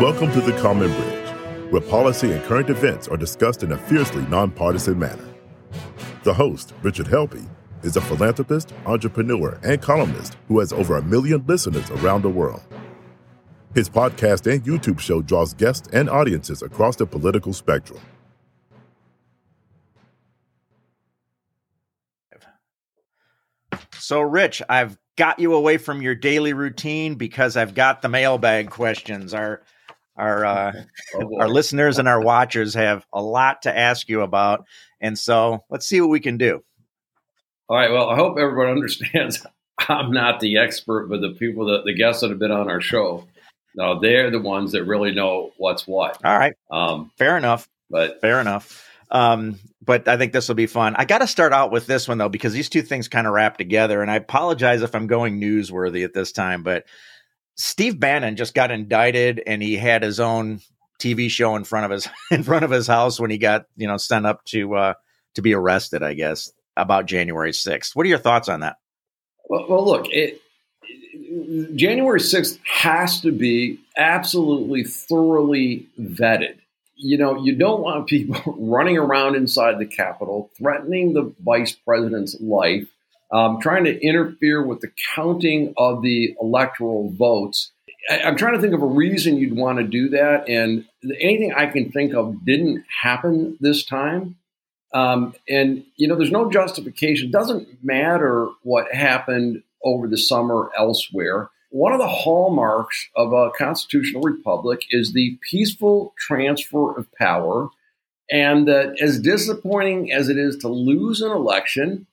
Welcome to the Common Bridge, where policy and current events are discussed in a fiercely nonpartisan manner. The host, Richard Helppie, is a philanthropist, entrepreneur, and columnist who has over a million listeners around the world. His podcast and YouTube show draws guests and audiences across the political spectrum. So, Rich, I've got you away from your daily routine because I've got the mailbag questions. Our our uh, oh, our listeners and our watchers have a lot to ask you about, and so let's see what we can do. All right. Well, I hope everyone understands. I'm not the expert, but the people that the guests that have been on our show, now they're the ones that really know what's what. All right. Um, Fair enough. But fair enough. Um, but I think this will be fun. I got to start out with this one though, because these two things kind of wrap together. And I apologize if I'm going newsworthy at this time, but Steve Bannon just got indicted, and he had his own TV show in front of his in front of his house when he got you know sent up to uh, to be arrested. I guess about January sixth. What are your thoughts on that? Well, well look, it, January sixth has to be absolutely thoroughly vetted you know, you don't want people running around inside the Capitol, threatening the vice president's life, um, trying to interfere with the counting of the electoral votes. I, am trying to think of a reason you'd want to do that, and anything I can think of didn't happen this time. Um, and you know, there's no justification. It doesn't matter what happened over the summer elsewhere. One of the hallmarks of a constitutional republic is the peaceful transfer of power. And that, as disappointing as it is to lose an election,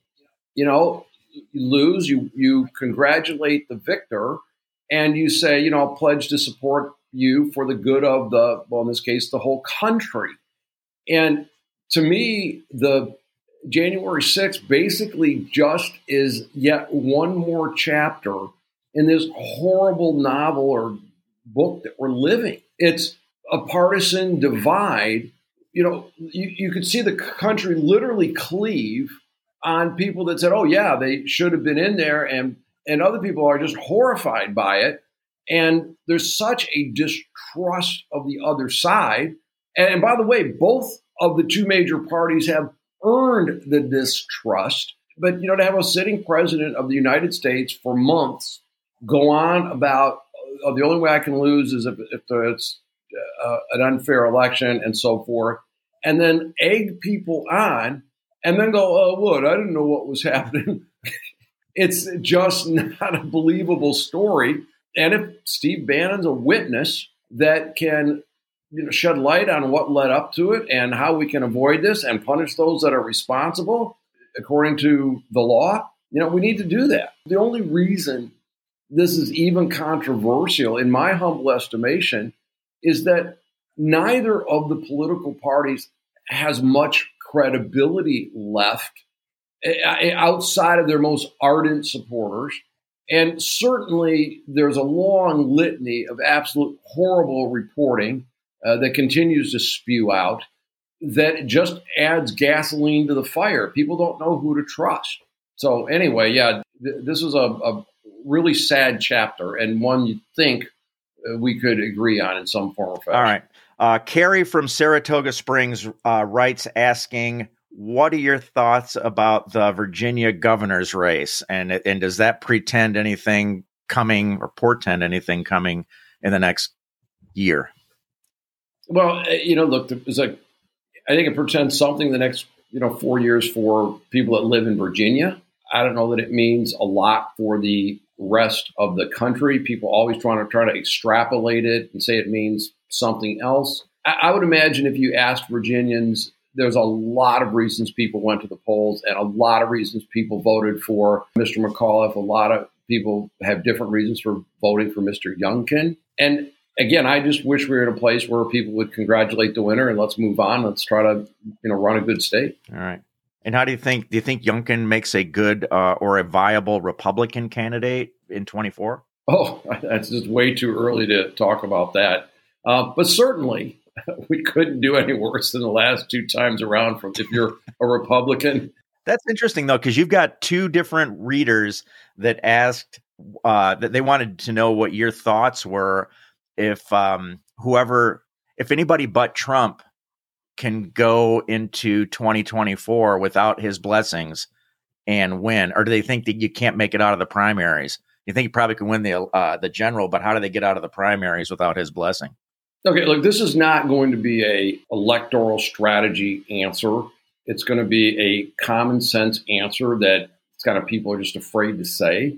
you know, lose, you, you congratulate the victor, and you say, you know, I'll pledge to support you for the good of the, well, in this case, the whole country. And to me, the January 6th basically just is yet one more chapter in this horrible novel or book that we're living. It's a partisan divide. You know, you, you could see the country literally cleave on people that said, "Oh yeah, they should have been in there," and and other people are just horrified by it. And there's such a distrust of the other side. And, and by the way, both of the two major parties have earned the distrust. But you know, to have a sitting president of the United States for months go on about uh, the only way I can lose is if, if it's uh, an unfair election and so forth, and then egg people on, and then go, oh, what? I didn't know what was happening. it's just not a believable story. And if Steve Bannon's a witness that can you know, shed light on what led up to it and how we can avoid this and punish those that are responsible according to the law, you know, we need to do that. The only reason this is even controversial, in my humble estimation, is that neither of the political parties has much credibility left eh, eh, outside of their most ardent supporters. And certainly there's a long litany of absolute horrible reporting uh, that continues to spew out that just adds gasoline to the fire. People don't know who to trust. So, anyway, yeah, th- this was a, a really sad chapter and one you think uh, we could agree on in some form or fashion. All right. Uh, Carrie from Saratoga Springs uh, writes asking, what are your thoughts about the Virginia governor's race? And, and does that pretend anything coming or portend anything coming in the next year? Well, uh, you know, look, there's a, I think it pretends something the next, you know, four years for people that live in Virginia. I don't know that it means a lot for the rest of the country. People always trying to try to extrapolate it and say it means something else. I, I would imagine if you asked Virginians, there's a lot of reasons people went to the polls and a lot of reasons people voted for Mr. McAuliffe. A lot of people have different reasons for voting for Mr. Youngkin. And again, I just wish we were in a place where people would congratulate the winner and let's move on. Let's try to, you know, run a good state. All right. And how do you think? Do you think Youngkin makes a good uh, or a viable Republican candidate in 24? Oh, that's just way too early to talk about that. Uh, but certainly, we couldn't do any worse than the last two times around. From if you're a Republican, that's interesting though, because you've got two different readers that asked uh, that they wanted to know what your thoughts were if um, whoever, if anybody but Trump can go into 2024 without his blessings and win, or do they think that you can't make it out of the primaries? You think he probably can win the uh, the general, but how do they get out of the primaries without his blessing? Okay, look, this is not going to be a electoral strategy answer. It's going to be a common sense answer that kind of people are just afraid to say.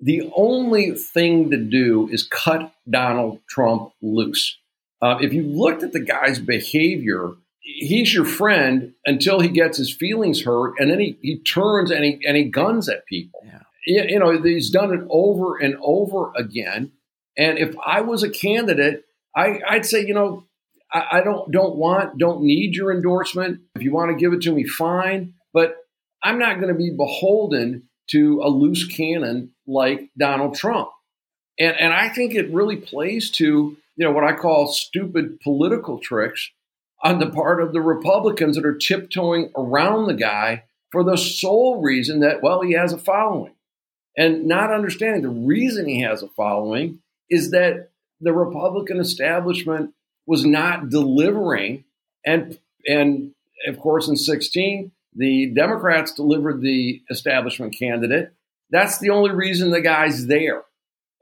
The only thing to do is cut Donald Trump loose. Uh, if you looked at the guy's behavior he's your friend until he gets his feelings hurt, and then he, he turns and he and he guns at people. Yeah. You, you know, he's done it over and over again. And if I was a candidate, I, would say, you know, I, I don't don't want, don't need your endorsement. If you want to give it to me, fine. But I'm not going to be beholden to a loose cannon like Donald Trump. And and I think it really plays to you know what I call stupid political tricks on the part of the Republicans that are tiptoeing around the guy for the sole reason that, well, he has a following. And not understanding the reason he has a following is that the Republican establishment was not delivering. And, and of course, in 16, the Democrats delivered the establishment candidate. That's the only reason the guy's there.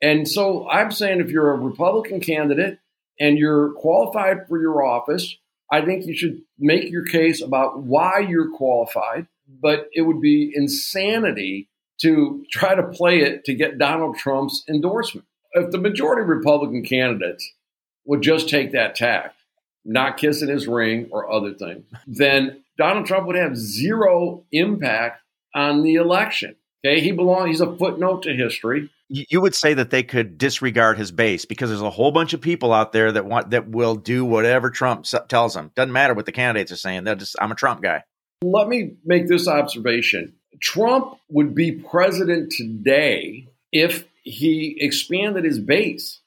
And so I'm saying if you're a Republican candidate and you're qualified for your office, I think you should make your case about why you're qualified, but it would be insanity to try to play it to get Donald Trump's endorsement. If the majority of Republican candidates would just take that tack, not kissing his ring or other things, then Donald Trump would have zero impact on the election. Okay, he belongs. He's a footnote to history you would say that they could disregard his base because there's a whole bunch of people out there that want that will do whatever Trump tells them. Doesn't matter what the candidates are saying. They're just I'm a Trump guy. Let me make this observation. Trump would be president today if he expanded his base.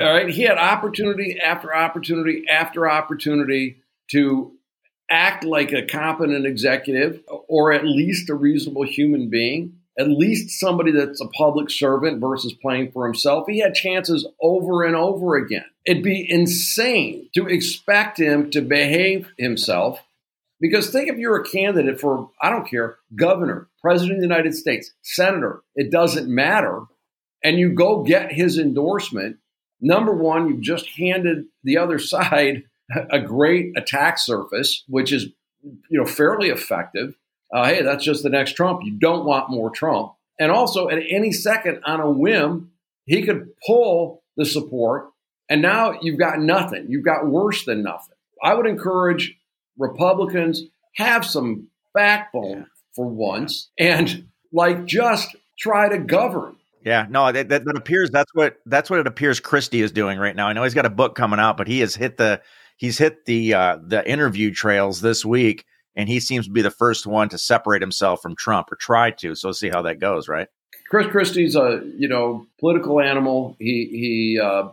All right, he had opportunity after opportunity after opportunity to act like a competent executive or at least a reasonable human being at least somebody that's a public servant versus playing for himself. He had chances over and over again. It'd be insane to expect him to behave himself because think if you're a candidate for, I don't care, governor, president of the United States, senator, it doesn't matter, and you go get his endorsement. Number one, you've just handed the other side a great attack surface, which is you know fairly effective uh, hey, that's just the next Trump. You don't want more Trump. And also, at any second, on a whim, he could pull the support, and now you've got nothing. You've got worse than nothing. I would encourage Republicans have some backbone for once, and like just try to govern. Yeah, no, that, that, that, appears that's what that's what it appears Christie is doing right now. I know he's got a book coming out, but he has hit the he's hit the uh, the interview trails this week and he seems to be the first one to separate himself from Trump or try to. So we'll see how that goes, right? Chris Christie's a you know political animal. He he uh,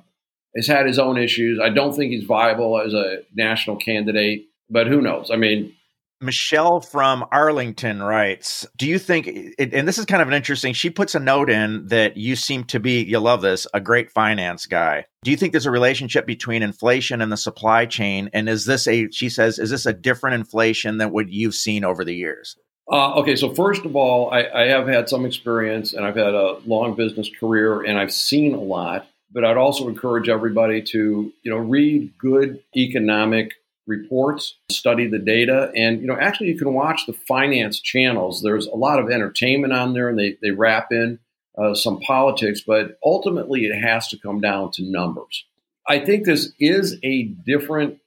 has had his own issues. I don't think he's viable as a national candidate, but who knows? I mean, Michelle from Arlington writes, Do you think, and this is kind of an interesting, she puts a note in that you seem to be, you love this, a great finance guy. Do you think there's a relationship between inflation and the supply chain? And is this a, she says, is this a different inflation than what you've seen over the years? Uh, okay, so first of all, I, I have had some experience and I've had a long business career and I've seen a lot. But I'd also encourage everybody to, you know, read good economic reports, study the data, and you know, actually you can watch the finance channels. There's a lot of entertainment on there, and they they wrap in uh, some politics, but ultimately it has to come down to numbers. I think this is a different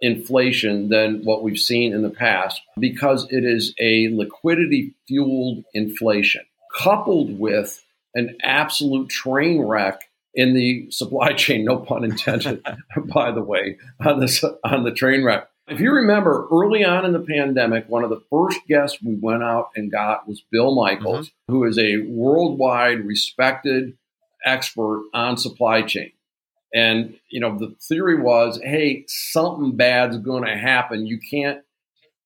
inflation than what we've seen in the past because it is a liquidity fueled inflation coupled with an absolute train wreck in the supply chain, no pun intended, by the way, on the, on the train wreck. If you remember early on in the pandemic, one of the first guests we went out and got was Bill Michaels, mm-hmm. who is a worldwide respected expert on supply chain. And, you know, the theory was, hey, something bad's going to happen. You can't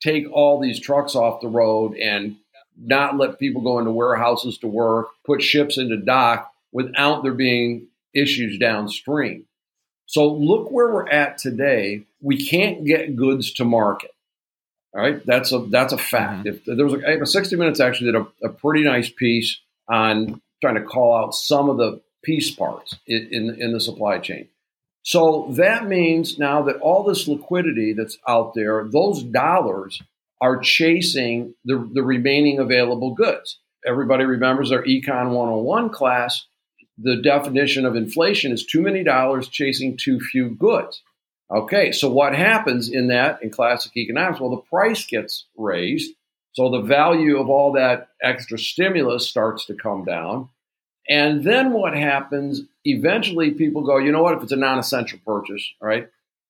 take all these trucks off the road and not let people go into warehouses to work, put ships into dock without there being issues downstream. So look where we're at today. We can't get goods to market. All right, that's a that's a fact. Mm-hmm. If there was a, 60 Minutes actually did a, a, pretty nice piece on trying to call out some of the piece parts in, in, in the supply chain. So that means now that all this liquidity that's out there, those dollars are chasing the, the remaining available goods. Everybody remembers our Econ 101 class. The definition of inflation is too many dollars chasing too few goods. Okay, so what happens in that in classic economics? Well, the price gets raised. So the value of all that extra stimulus starts to come down. And then what happens? Eventually, people go, you know what? If it's a non essential purchase, right?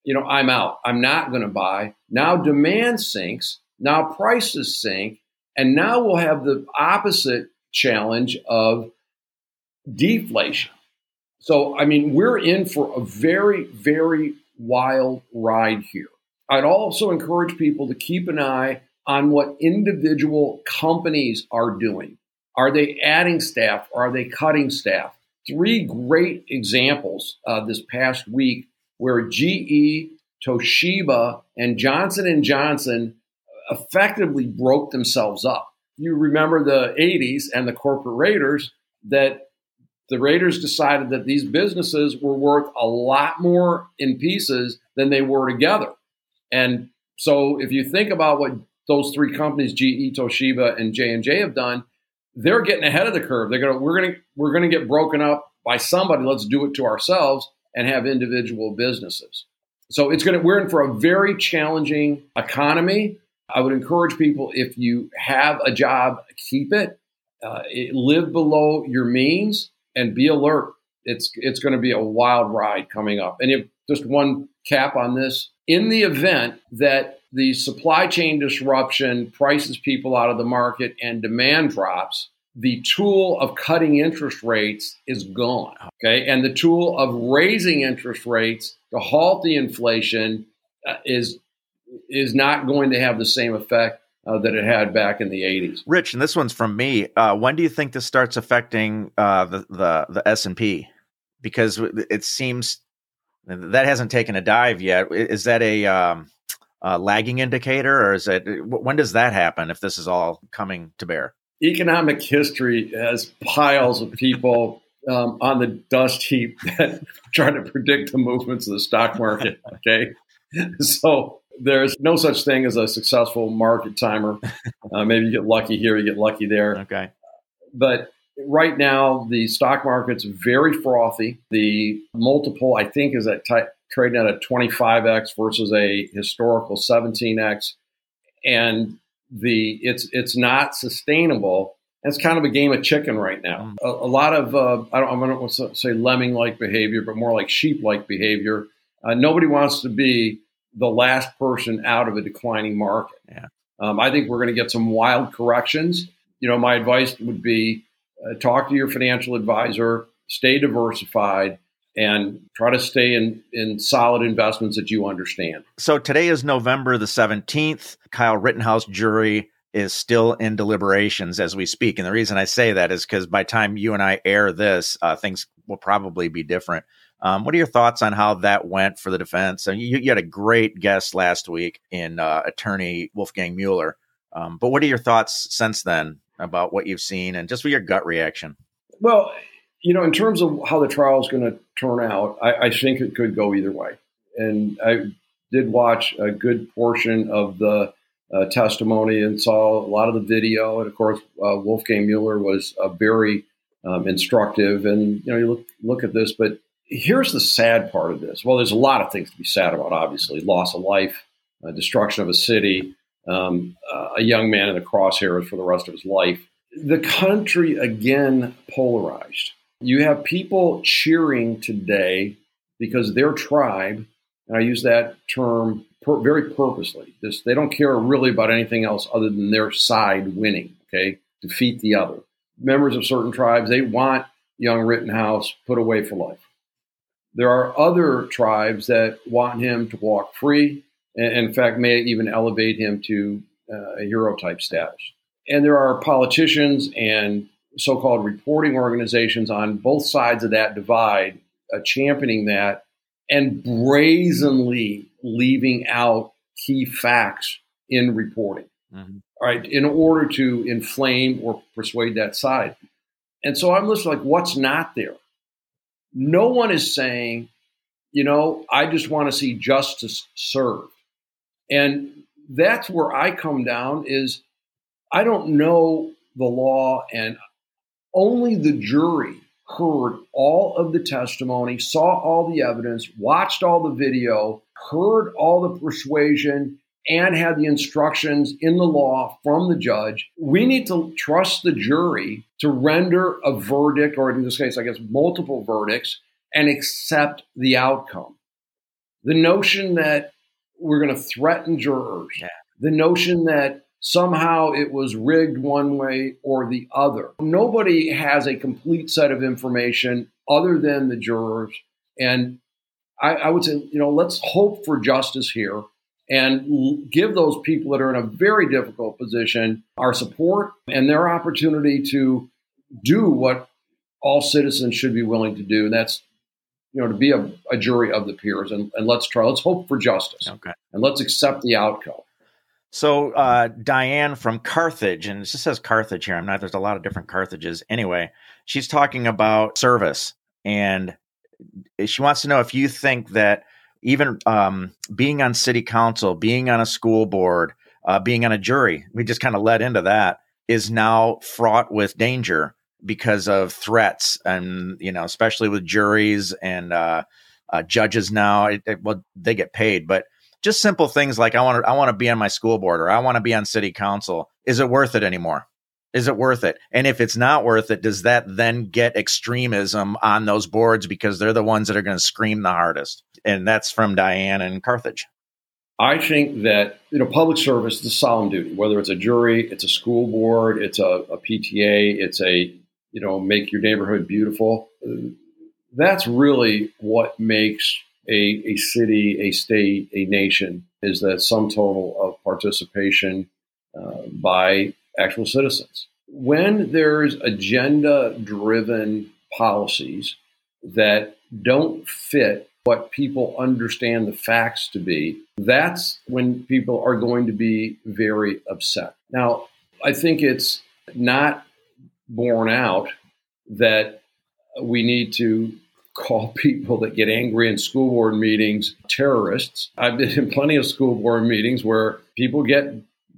you know, I'm out. I'm not going to buy. Now demand sinks. Now prices sink. And now we'll have the opposite challenge of deflation. So, I mean, we're in for a very, very wild ride here. I'd also encourage people to keep an eye on what individual companies are doing. Are they adding staff? Are they cutting staff? Three great examples uh, this past week where GE, Toshiba, and Johnson and Johnson effectively broke themselves up. You remember the 80s and the corporate raiders that the Raiders decided that these businesses were worth a lot more in pieces than they were together. And so if you think about what those three companies, GE, Toshiba, and J&J have done, they're getting ahead of the curve. They're going to we're going to we're going to get broken up by somebody. Let's do it to ourselves and have individual businesses. So it's going to we're in for a very challenging economy. I would encourage people if you have a job, keep it. Uh, it live below your means and be alert. It's it's going to be a wild ride coming up. And if just one cap on this, in the event that the supply chain disruption prices people out of the market and demand drops, the tool of cutting interest rates is gone. Okay. And the tool of raising interest rates to halt the inflation uh, is is not going to have the same effect uh, that it had back in the 80s. Rich, and this one's from me. Uh, when do you think this starts affecting uh, the the the S and P? Because it seems that hasn't taken a dive yet. Is that a, um, a lagging indicator, or is it when does that happen? If this is all coming to bear, economic history has piles of people. Um, on the dust heap that trying to predict the movements of the stock market. Okay. So there's no such thing as a successful market timer. Uh, maybe you get lucky here, you get lucky there. Okay. But right now, the stock market's very frothy. The multiple, I think, is at t- trading at a 25x versus a historical 17x, and the it's it's not sustainable. It's kind of a game of chicken right now. Mm. A, a lot of uh, I don't, I don't want to say lemming-like behavior, but more like sheep-like behavior. Uh, nobody wants to be the last person out of a declining market. Yeah. Um, I think we're going to get some wild corrections. You know, my advice would be uh, talk to your financial advisor, stay diversified, and try to stay in, in solid investments that you understand. So today is November the 17th. Kyle Rittenhouse jury is still in deliberations as we speak. And the reason I say that is because by time you and I air this, uh, things will probably be different. Um, what are your thoughts on how that went for the defense? I mean, you, you, had a great guest last week in uh, attorney Wolfgang Mueller. Um, but what are your thoughts since then about what you've seen and just for your gut reaction? Well, you know, in terms of how the trial is going to turn out, I, I, think it could go either way. And I did watch a good portion of the uh, testimony and saw a lot of the video. And of course, uh, Wolfgang Mueller was uh, very um, instructive. And you know, you look look at this, but here's the sad part of this. Well, there's a lot of things to be sad about, obviously loss of life, uh, destruction of a city, um, uh, a young man in the crosshairs for the rest of his life. The country again polarized. You have people cheering today because their tribe, and I use that term per, very purposely, this, they don't care really about anything else other than their side winning, okay? Defeat the other. Members of certain tribes, they want young Rittenhouse put away for life. There are other tribes that want him to walk free, and in fact, may even elevate him to uh, a hero type status. And there are politicians and so called reporting organizations on both sides of that divide uh, championing that and brazenly leaving out key facts in reporting. Mm-hmm. Right, in order to inflame or persuade that side. And so I'm listening like, what's not there? No one is saying, you know, I just want to see justice served. And that's where I come down is I don't know the law and only the jury heard all of the testimony, saw all the evidence, watched all the video, heard all the persuasion, and had the instructions in the law from the judge. We need to trust the jury to render a verdict, or in this case, I guess, multiple verdicts, and accept the outcome. The notion that we're going to threaten jurors, yeah. the notion that somehow it was rigged one way or the other. Nobody has a complete set of information other than the jurors. And I, I would say, you know, let's hope for justice here and give those people that are in a very difficult position our support and their opportunity to do what all citizens should be willing to do. And that's, you know, to be a, a jury of the peers. And, and let's try, let's hope for justice. Okay. And let's accept the outcome. So uh, Diane from Carthage, and it just says Carthage here. I'm not. There's a lot of different Carthages. Anyway, she's talking about service, and she wants to know if you think that even um, being on city council, being on a school board, uh, being on a jury, we just kind of led into that, is now fraught with danger because of threats, and you know, especially with juries and uh, uh judges now. It, it, well, they get paid, but just simple things like I want to I want to be on my school board or I want to be on city council. Is it worth it anymore? Is it worth it? And if it's not worth it, does that then get extremism on those boards because they're the ones that are going to scream the hardest? And that's from Diane and Carthage. I think that you know public service is a solemn duty. Whether it's a jury, it's a school board, it's a, a PTA, it's a you know make your neighborhood beautiful. That's really what makes a, a city, a state, a nation is that sum total of participation uh, by actual citizens. When there's agenda driven policies that don't fit what people understand the facts to be, that's when people are going to be very upset. Now, I think it's not borne out that we need to call people that get angry in school board meetings terrorists. I've been in plenty of school board meetings where people get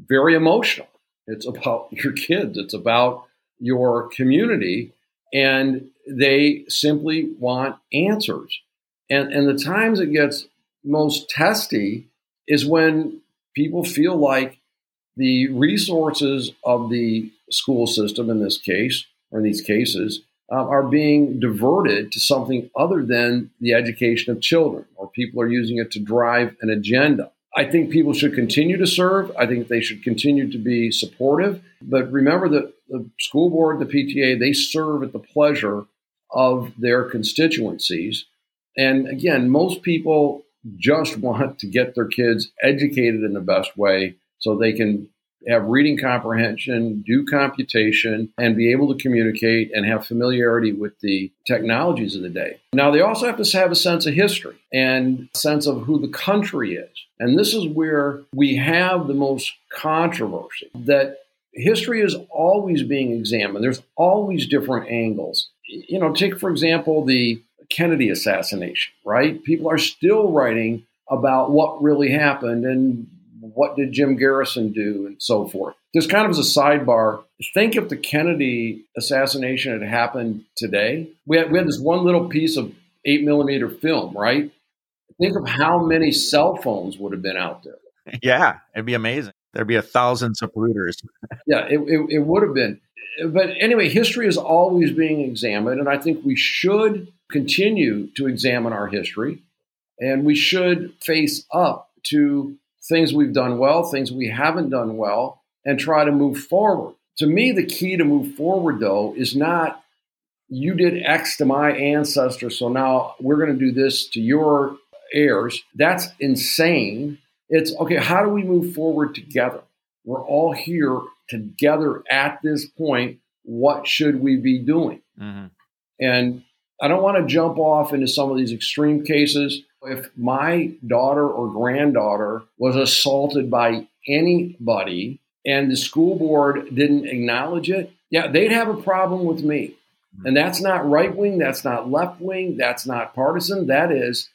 very emotional. It's about your kids, it's about your community, and they simply want answers. And, and the times it gets most testy is when people feel like the resources of the school system, in this case, or in these cases, uh, are being diverted to something other than the education of children, or people are using it to drive an agenda. I think people should continue to serve. I think they should continue to be supportive. But remember that the school board, the PTA, they serve at the pleasure of their constituencies. And again, most people just want to get their kids educated in the best way so they can have reading comprehension, do computation, and be able to communicate and have familiarity with the technologies of the day. Now, they also have to have a sense of history and a sense of who the country is. And this is where we have the most controversy that history is always being examined. There's always different angles. You know, take, for example, the Kennedy assassination, right? People are still writing about what really happened and what did Jim Garrison do, and so forth. Just kind of as a sidebar, think if the Kennedy assassination had happened today. We had, we had this one little piece of eight millimeter film, right? Think of how many cell phones would have been out there. Yeah, it'd be amazing. There'd be a thousand Zapruders. yeah, it, it, it would have been. But anyway, history is always being examined, and I think we should continue to examine our history, and we should face up to things we've done well, things we haven't done well, and try to move forward. To me, the key to move forward, though, is not you did X to my ancestors, so now we're going to do this to your heirs. That's insane. It's okay, how do we move forward together? We're all here together at this point. What should we be doing? Mm-hmm. And I don't want to jump off into some of these extreme cases If my daughter or granddaughter was assaulted by anybody and the school board didn't acknowledge it, yeah, they'd have a problem with me. Hmm. And that's not right wing, that's not left wing, that's not partisan. That is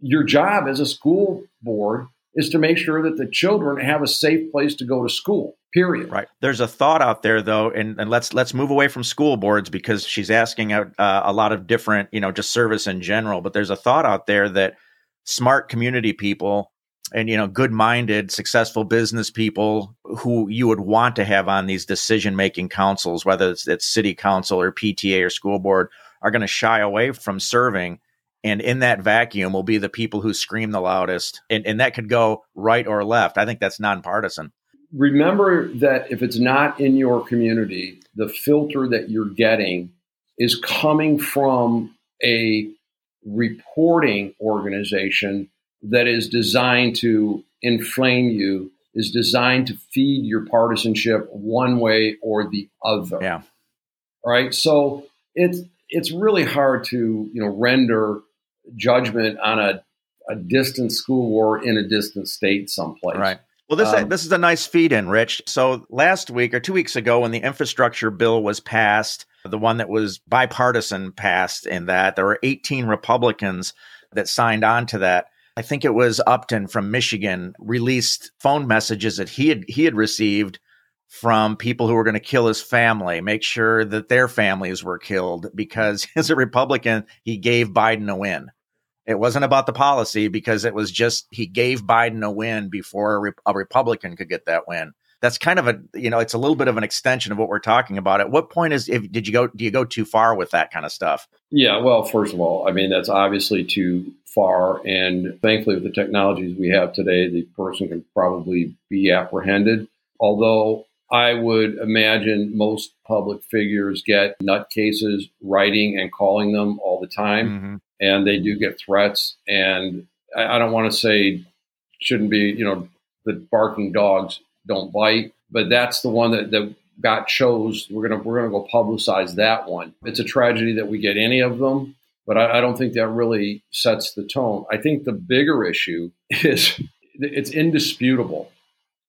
your job as a school board is to make sure that the children have a safe place to go to school. Period. Right. There's a thought out there though, and, and let's let's move away from school boards because she's asking out uh, a lot of different, you know, just service in general. But there's a thought out there that smart community people and you know good-minded successful business people who you would want to have on these decision-making councils whether it's, it's city council or pta or school board are going to shy away from serving and in that vacuum will be the people who scream the loudest and, and that could go right or left i think that's nonpartisan remember that if it's not in your community the filter that you're getting is coming from a reporting organization that is designed to inflame you, is designed to feed your partisanship one way or the other. Yeah. Right. So it's it's really hard to you know render judgment on a, a distant school war in a distant state someplace. Right. Well, this um, this is a nice feed in, Rich. So last week or two weeks ago, when the infrastructure bill was passed, the one that was bipartisan passed, in that there were 18 Republicans that signed on to that. I think it was Upton from Michigan released phone messages that he had he had received from people who were going to kill his family, make sure that their families were killed because as a Republican, he gave Biden a win. It wasn't about the policy because it was just he gave Biden a win before a, a Republican could get that win. That's kind of a you know it's a little bit of an extension of what we're talking about. At what point is if did you go do you go too far with that kind of stuff? Yeah, well, first of all, I mean that's obviously too far. And thankfully, with the technologies we have today, the person can probably be apprehended. Although I would imagine most public figures get nutcases writing and calling them all the time. Mm-hmm. And they do get threats. And I, I don't want to say shouldn't be, you know, the barking dogs don't bite, but that's the one that, that got chose. We're gonna we're gonna go publicize that one. It's a tragedy that we get any of them. But I, I don't think that really sets the tone. I think the bigger issue is it's indisputable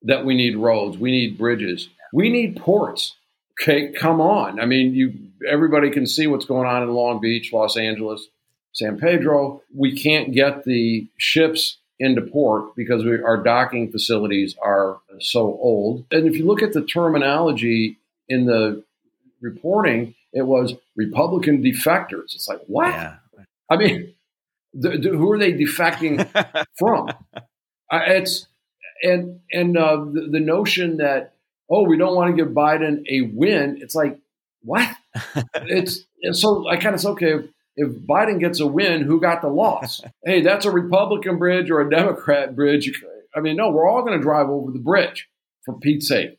that we need roads, we need bridges, we need ports. Okay, come on. I mean, you everybody can see what's going on in Long Beach, Los Angeles, San Pedro. We can't get the ships into port because we, our docking facilities are so old. And if you look at the terminology in the reporting, it was Republican defectors. It's like, what? Yeah. I mean, the, the, who are they defecting from? Uh, it's and and uh, the, the notion that oh, we don't want to give Biden a win. It's like what? it's so I kind of say okay. If, if Biden gets a win, who got the loss? hey, that's a Republican bridge or a Democrat bridge. I mean, no, we're all going to drive over the bridge for Pete's sake.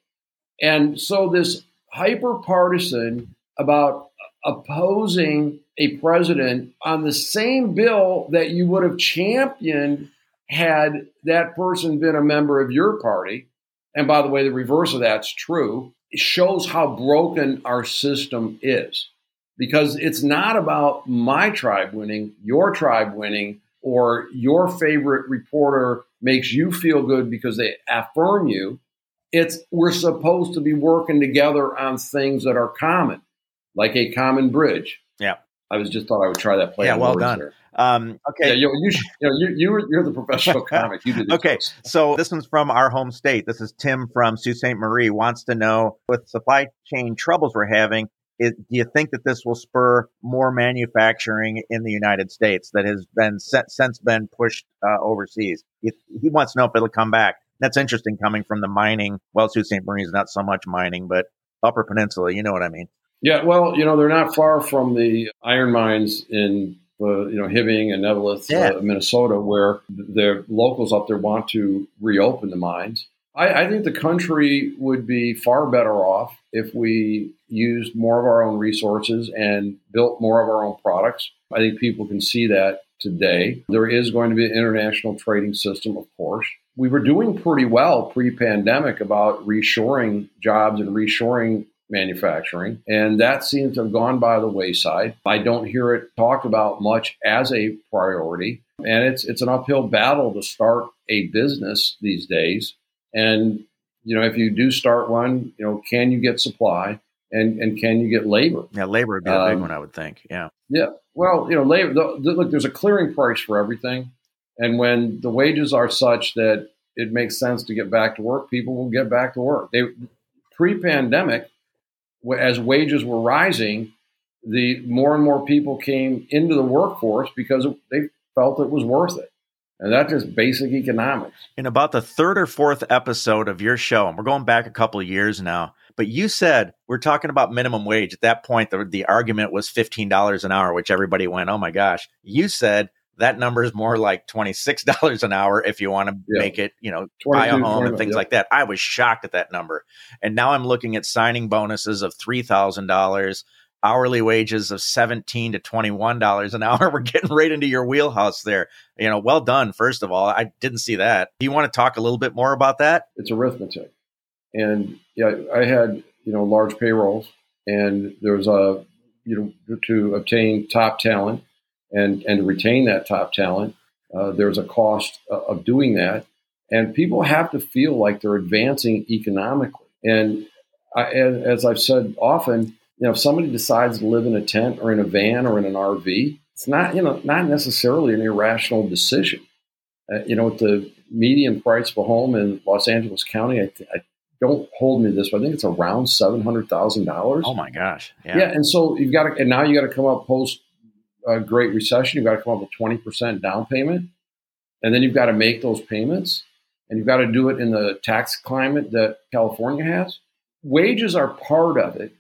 And so this hyper partisan about opposing a president on the same bill that you would have championed had that person been a member of your party. And by the way, the reverse of that's true. It shows how broken our system is because it's not about my tribe winning, your tribe winning, or your favorite reporter makes you feel good because they affirm you. It's we're supposed to be working together on things that are common like a common bridge. Yeah. I was just thought I would try that play. Yeah, well done. Um, okay. Yeah, you, you, you, know, you, you, you're the professional comic. You did Okay. So this one's from our home state. This is Tim from Sault Ste. Marie wants to know with supply chain troubles we're having, is, do you think that this will spur more manufacturing in the United States that has been since been pushed uh, overseas? He, he wants to know if it'll come back. That's interesting coming from the mining. Well, Sault Ste. Marie is not so much mining, but Upper Peninsula, you know what I mean. Yeah, well, you know, they're not far from the iron mines in uh, you know Hibbing and Eveleth, yeah. uh, Minnesota, where the locals up there want to reopen the mines. I, I, think the country would be far better off if we used more of our own resources and built more of our own products. I think people can see that today. There is going to be an international trading system, of course. We were doing pretty well pre pandemic about reshoring jobs and reshoring manufacturing, and that seems to have gone by the wayside. I don't hear it talked about much as a priority, and it's it's an uphill battle to start a business these days. And you know, if you do start one, you know, can you get supply and and can you get labor? Yeah, labor would be a big um, one, I would think. Yeah. Yeah. Well, you know, labor. The, the, look, there's a clearing price for everything, and when the wages are such that it makes sense to get back to work, people will get back to work. They pre-pandemic, as wages were rising, the more and more people came into the workforce because they felt it was worth it. And that's just basic economics. In about the third or fourth episode of your show, and we're going back a couple of years now, but you said we're talking about minimum wage. At that point, the, the argument was $15 an hour, which everybody went, oh my gosh. You said that number is more like $26 an hour if you want to yeah. make it, you know, buy a home and things yeah. like that. I was shocked at that number. And now I'm looking at signing bonuses of $3,000, hourly wages of 17 to $21 an hour. We're getting right into your wheelhouse there. You know, well done, first of all. I didn't see that. Do you want to talk a little bit more about that? It's arithmetic. And yeah, I had, you know, large payrolls and there's a, you know, to obtain top talent and and to retain that top talent. Uh, there's a cost uh, of doing that, and people have to feel like they're advancing economically. And I, as I've said often, you know, if somebody decides to live in a tent or in a van or in an RV, it's not you know not necessarily an irrational decision. Uh, you know, the median price of a home in Los Angeles County, I, th- I don't hold me this, but I think it's around seven hundred thousand dollars. Oh my gosh! Yeah. yeah, and so you've got to, and now you got to come up post a Great Recession, you've got to come up with 20% down payment. And then you've got to make those payments. And you've got to do it in the tax climate that California has. Wages are part of it.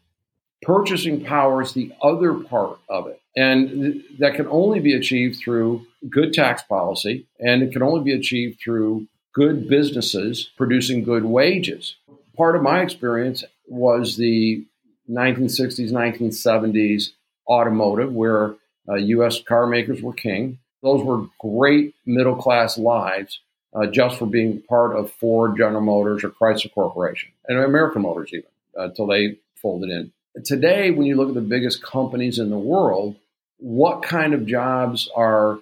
Purchasing power is the other part of it. And th- that can only be achieved through good tax policy. And it can only be achieved through good businesses producing good wages. Part of my experience was the 1960s, 1970s automotive, where uh, U.S. car makers were king. Those were great middle class lives uh, just for being part of Ford, General Motors, or Chrysler Corporation, and American Motors even until they folded in. Today, when you look at the biggest companies in the world, what kind of jobs are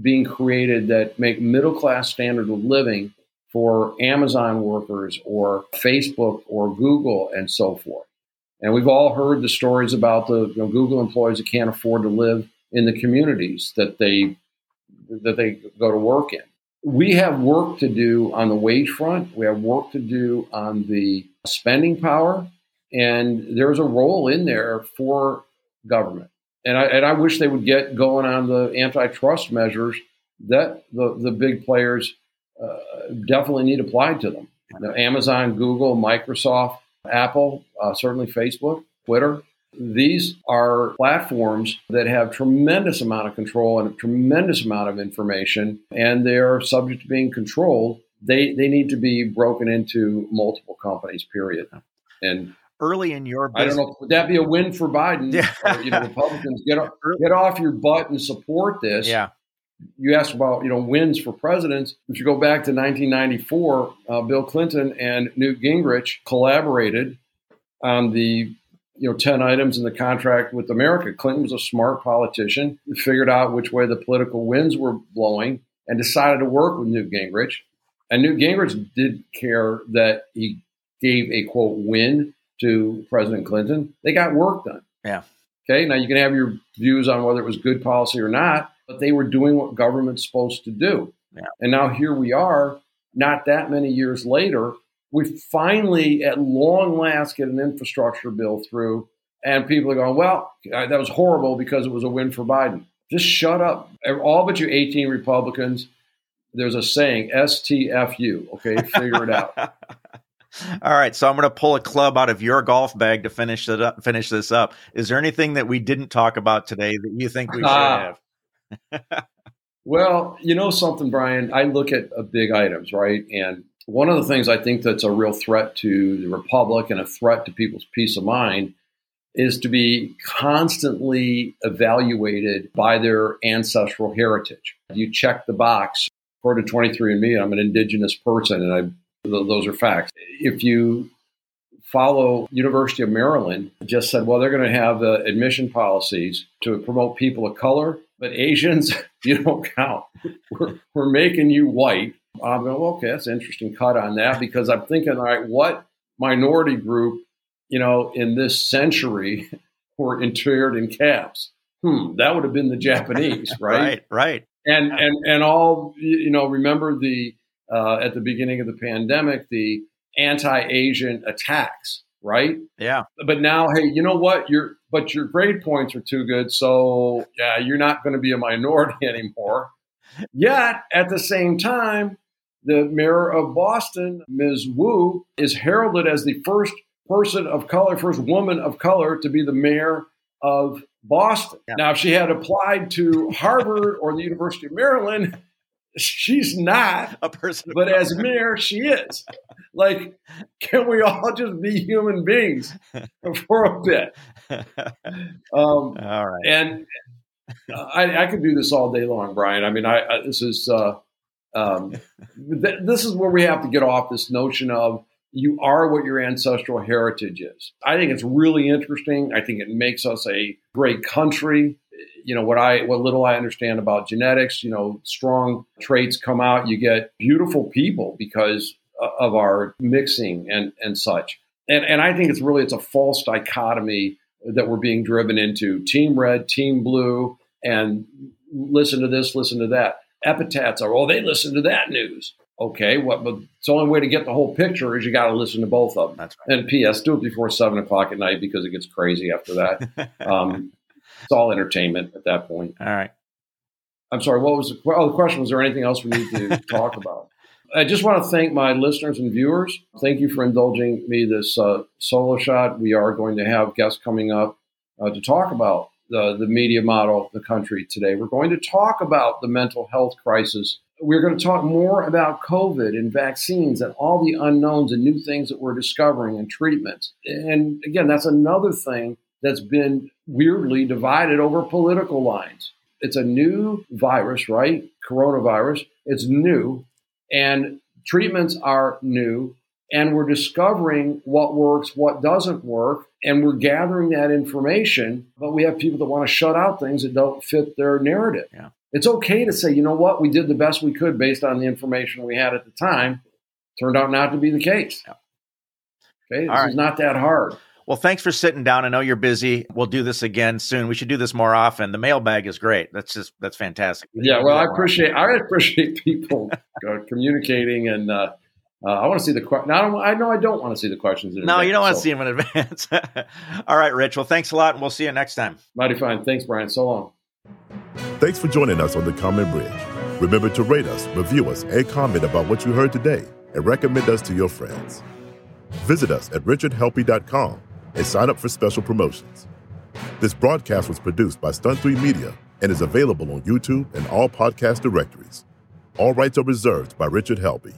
being created that make middle class standard of living for Amazon workers or Facebook or Google and so forth? And we've all heard the stories about the you know, Google employees that can't afford to live in the communities that they that they go to work in. We have work to do on the wage front. We have work to do on the spending power, and there's a role in there for government. And I, and I wish they would get going on the antitrust measures that the, the big players uh, definitely need applied to them. Now, Amazon, Google, Microsoft, Apple, uh, certainly Facebook, Twitter. These are platforms that have tremendous amount of control and a tremendous amount of information, and they're subject to being controlled. They they need to be broken into multiple companies. Period. And early in your business. I don't know. Would that be a win for Biden? Yeah. or, you know, Republicans get off, get off your butt and support this. Yeah. You asked about you know wins for presidents. If you go back to 1994, uh, Bill Clinton and Newt Gingrich collaborated on the you know 10 items in the contract with America. Clinton was a smart politician, figured out which way the political winds were blowing, and decided to work with Newt Gingrich. And Newt Gingrich did care that he gave a quote win to President Clinton. They got work done. Yeah. Okay. Now you can have your views on whether it was good policy or not, but they were doing what government's supposed to do. Yeah. And now here we are, not that many years later, we finally, at long last, get an infrastructure bill through, and people are going, well, uh, that was horrible because it was a win for Biden. Just shut up. All but you 18 Republicans, there's a saying, STFU. Okay, figure it out. All right, so I'm going to pull a club out of your golf bag to finish it up. Finish this up. Is there anything that we didn't talk about today that you think we should have? well, you know something, Brian. I look at uh, big items, right? And one of the things I think that's a real threat to the republic and a threat to people's peace of mind is to be constantly evaluated by their ancestral heritage. You check the box. According to 23andMe, I'm an indigenous person, and I those are facts. If you follow University of Maryland just said, well, they're going to have uh, admission policies to promote people of color, but Asians, you don't count. We're, we're making you white. I'm going, well, okay, that's an interesting cut on that because I'm thinking, all right, what minority group, you know, in this century were interred in caps? Hmm, that would have been the Japanese, right? right, right. And and and all you know, remember the uh, at the beginning of the pandemic, the anti-Asian attacks, right? Yeah. But now, hey, you know what? Your but your grade points are too good, so yeah, you're not going to be a minority anymore. Yet at the same time, the mayor of Boston, Ms. Wu, is heralded as the first person of color, first woman of color to be the mayor of Boston. Yeah. Now, if she had applied to Harvard or the University of Maryland, she's not a person, but as mayor, she is. Like, can we all just be human beings for a bit? Um, all right. And I, I, could do this all day long, Brian. I mean, I, I this is uh, um, th- this is where we have to get off this notion of you are what your ancestral heritage is. I think it's really interesting. I think it makes us a great country. You know what I what little I understand about genetics. You know, strong traits come out. You get beautiful people because of our mixing and and such. And and I think it's really it's a false dichotomy that we're being driven into: team red, team blue, and listen to this, listen to that. Epithets are, oh, they listen to that news. Okay, what? But it's the only way to get the whole picture is you got to listen to both of them. That's right. And P.S. Do it before seven o'clock at night because it gets crazy after that. um, it's all entertainment at that point. All right. I'm sorry. What was the, oh, the question? Was there anything else we need to talk about? I just want to thank my listeners and viewers. Thank you for indulging me this uh, solo shot. We are going to have guests coming up uh, to talk about the, the media model of the country today. We're going to talk about the mental health crisis we're going to talk more about COVID and vaccines and all the unknowns and new things that we're discovering and treatments. And again, that's another thing that's been weirdly divided over political lines. It's a new virus, right? Coronavirus. It's new, and treatments are new, and we're discovering what works, what doesn't work, and we're gathering that information. But we have people that want to shut out things that don't fit their narrative. Yeah it's okay to say, you know what, we did the best we could based on the information we had at the time. Turned out not to be the case. Yeah. Okay, this right. is not that hard. Well, thanks for sitting down. I know you're busy. We'll do this again soon. We should do this more often. The mailbag is great. That's just that's fantastic. Yeah, well, I appreciate I appreciate people uh, communicating, and uh, uh, I want to see the question. I, I know I don't want to see the questions. no, advance, you don't want so. to see them in advance. All right, Rich. Well, thanks a lot, and we'll see you next time. Mighty fine. Thanks, Brian. So long. Thanks for joining us on the Common Bridge. Remember to rate us, review us, and comment about what you heard today, and recommend us to your friends. Visit us at richardhelppie.com and sign up for special promotions. This broadcast was produced by Stunt 3 Media and is available on YouTube and all podcast directories. All rights are reserved by Richard Helppie.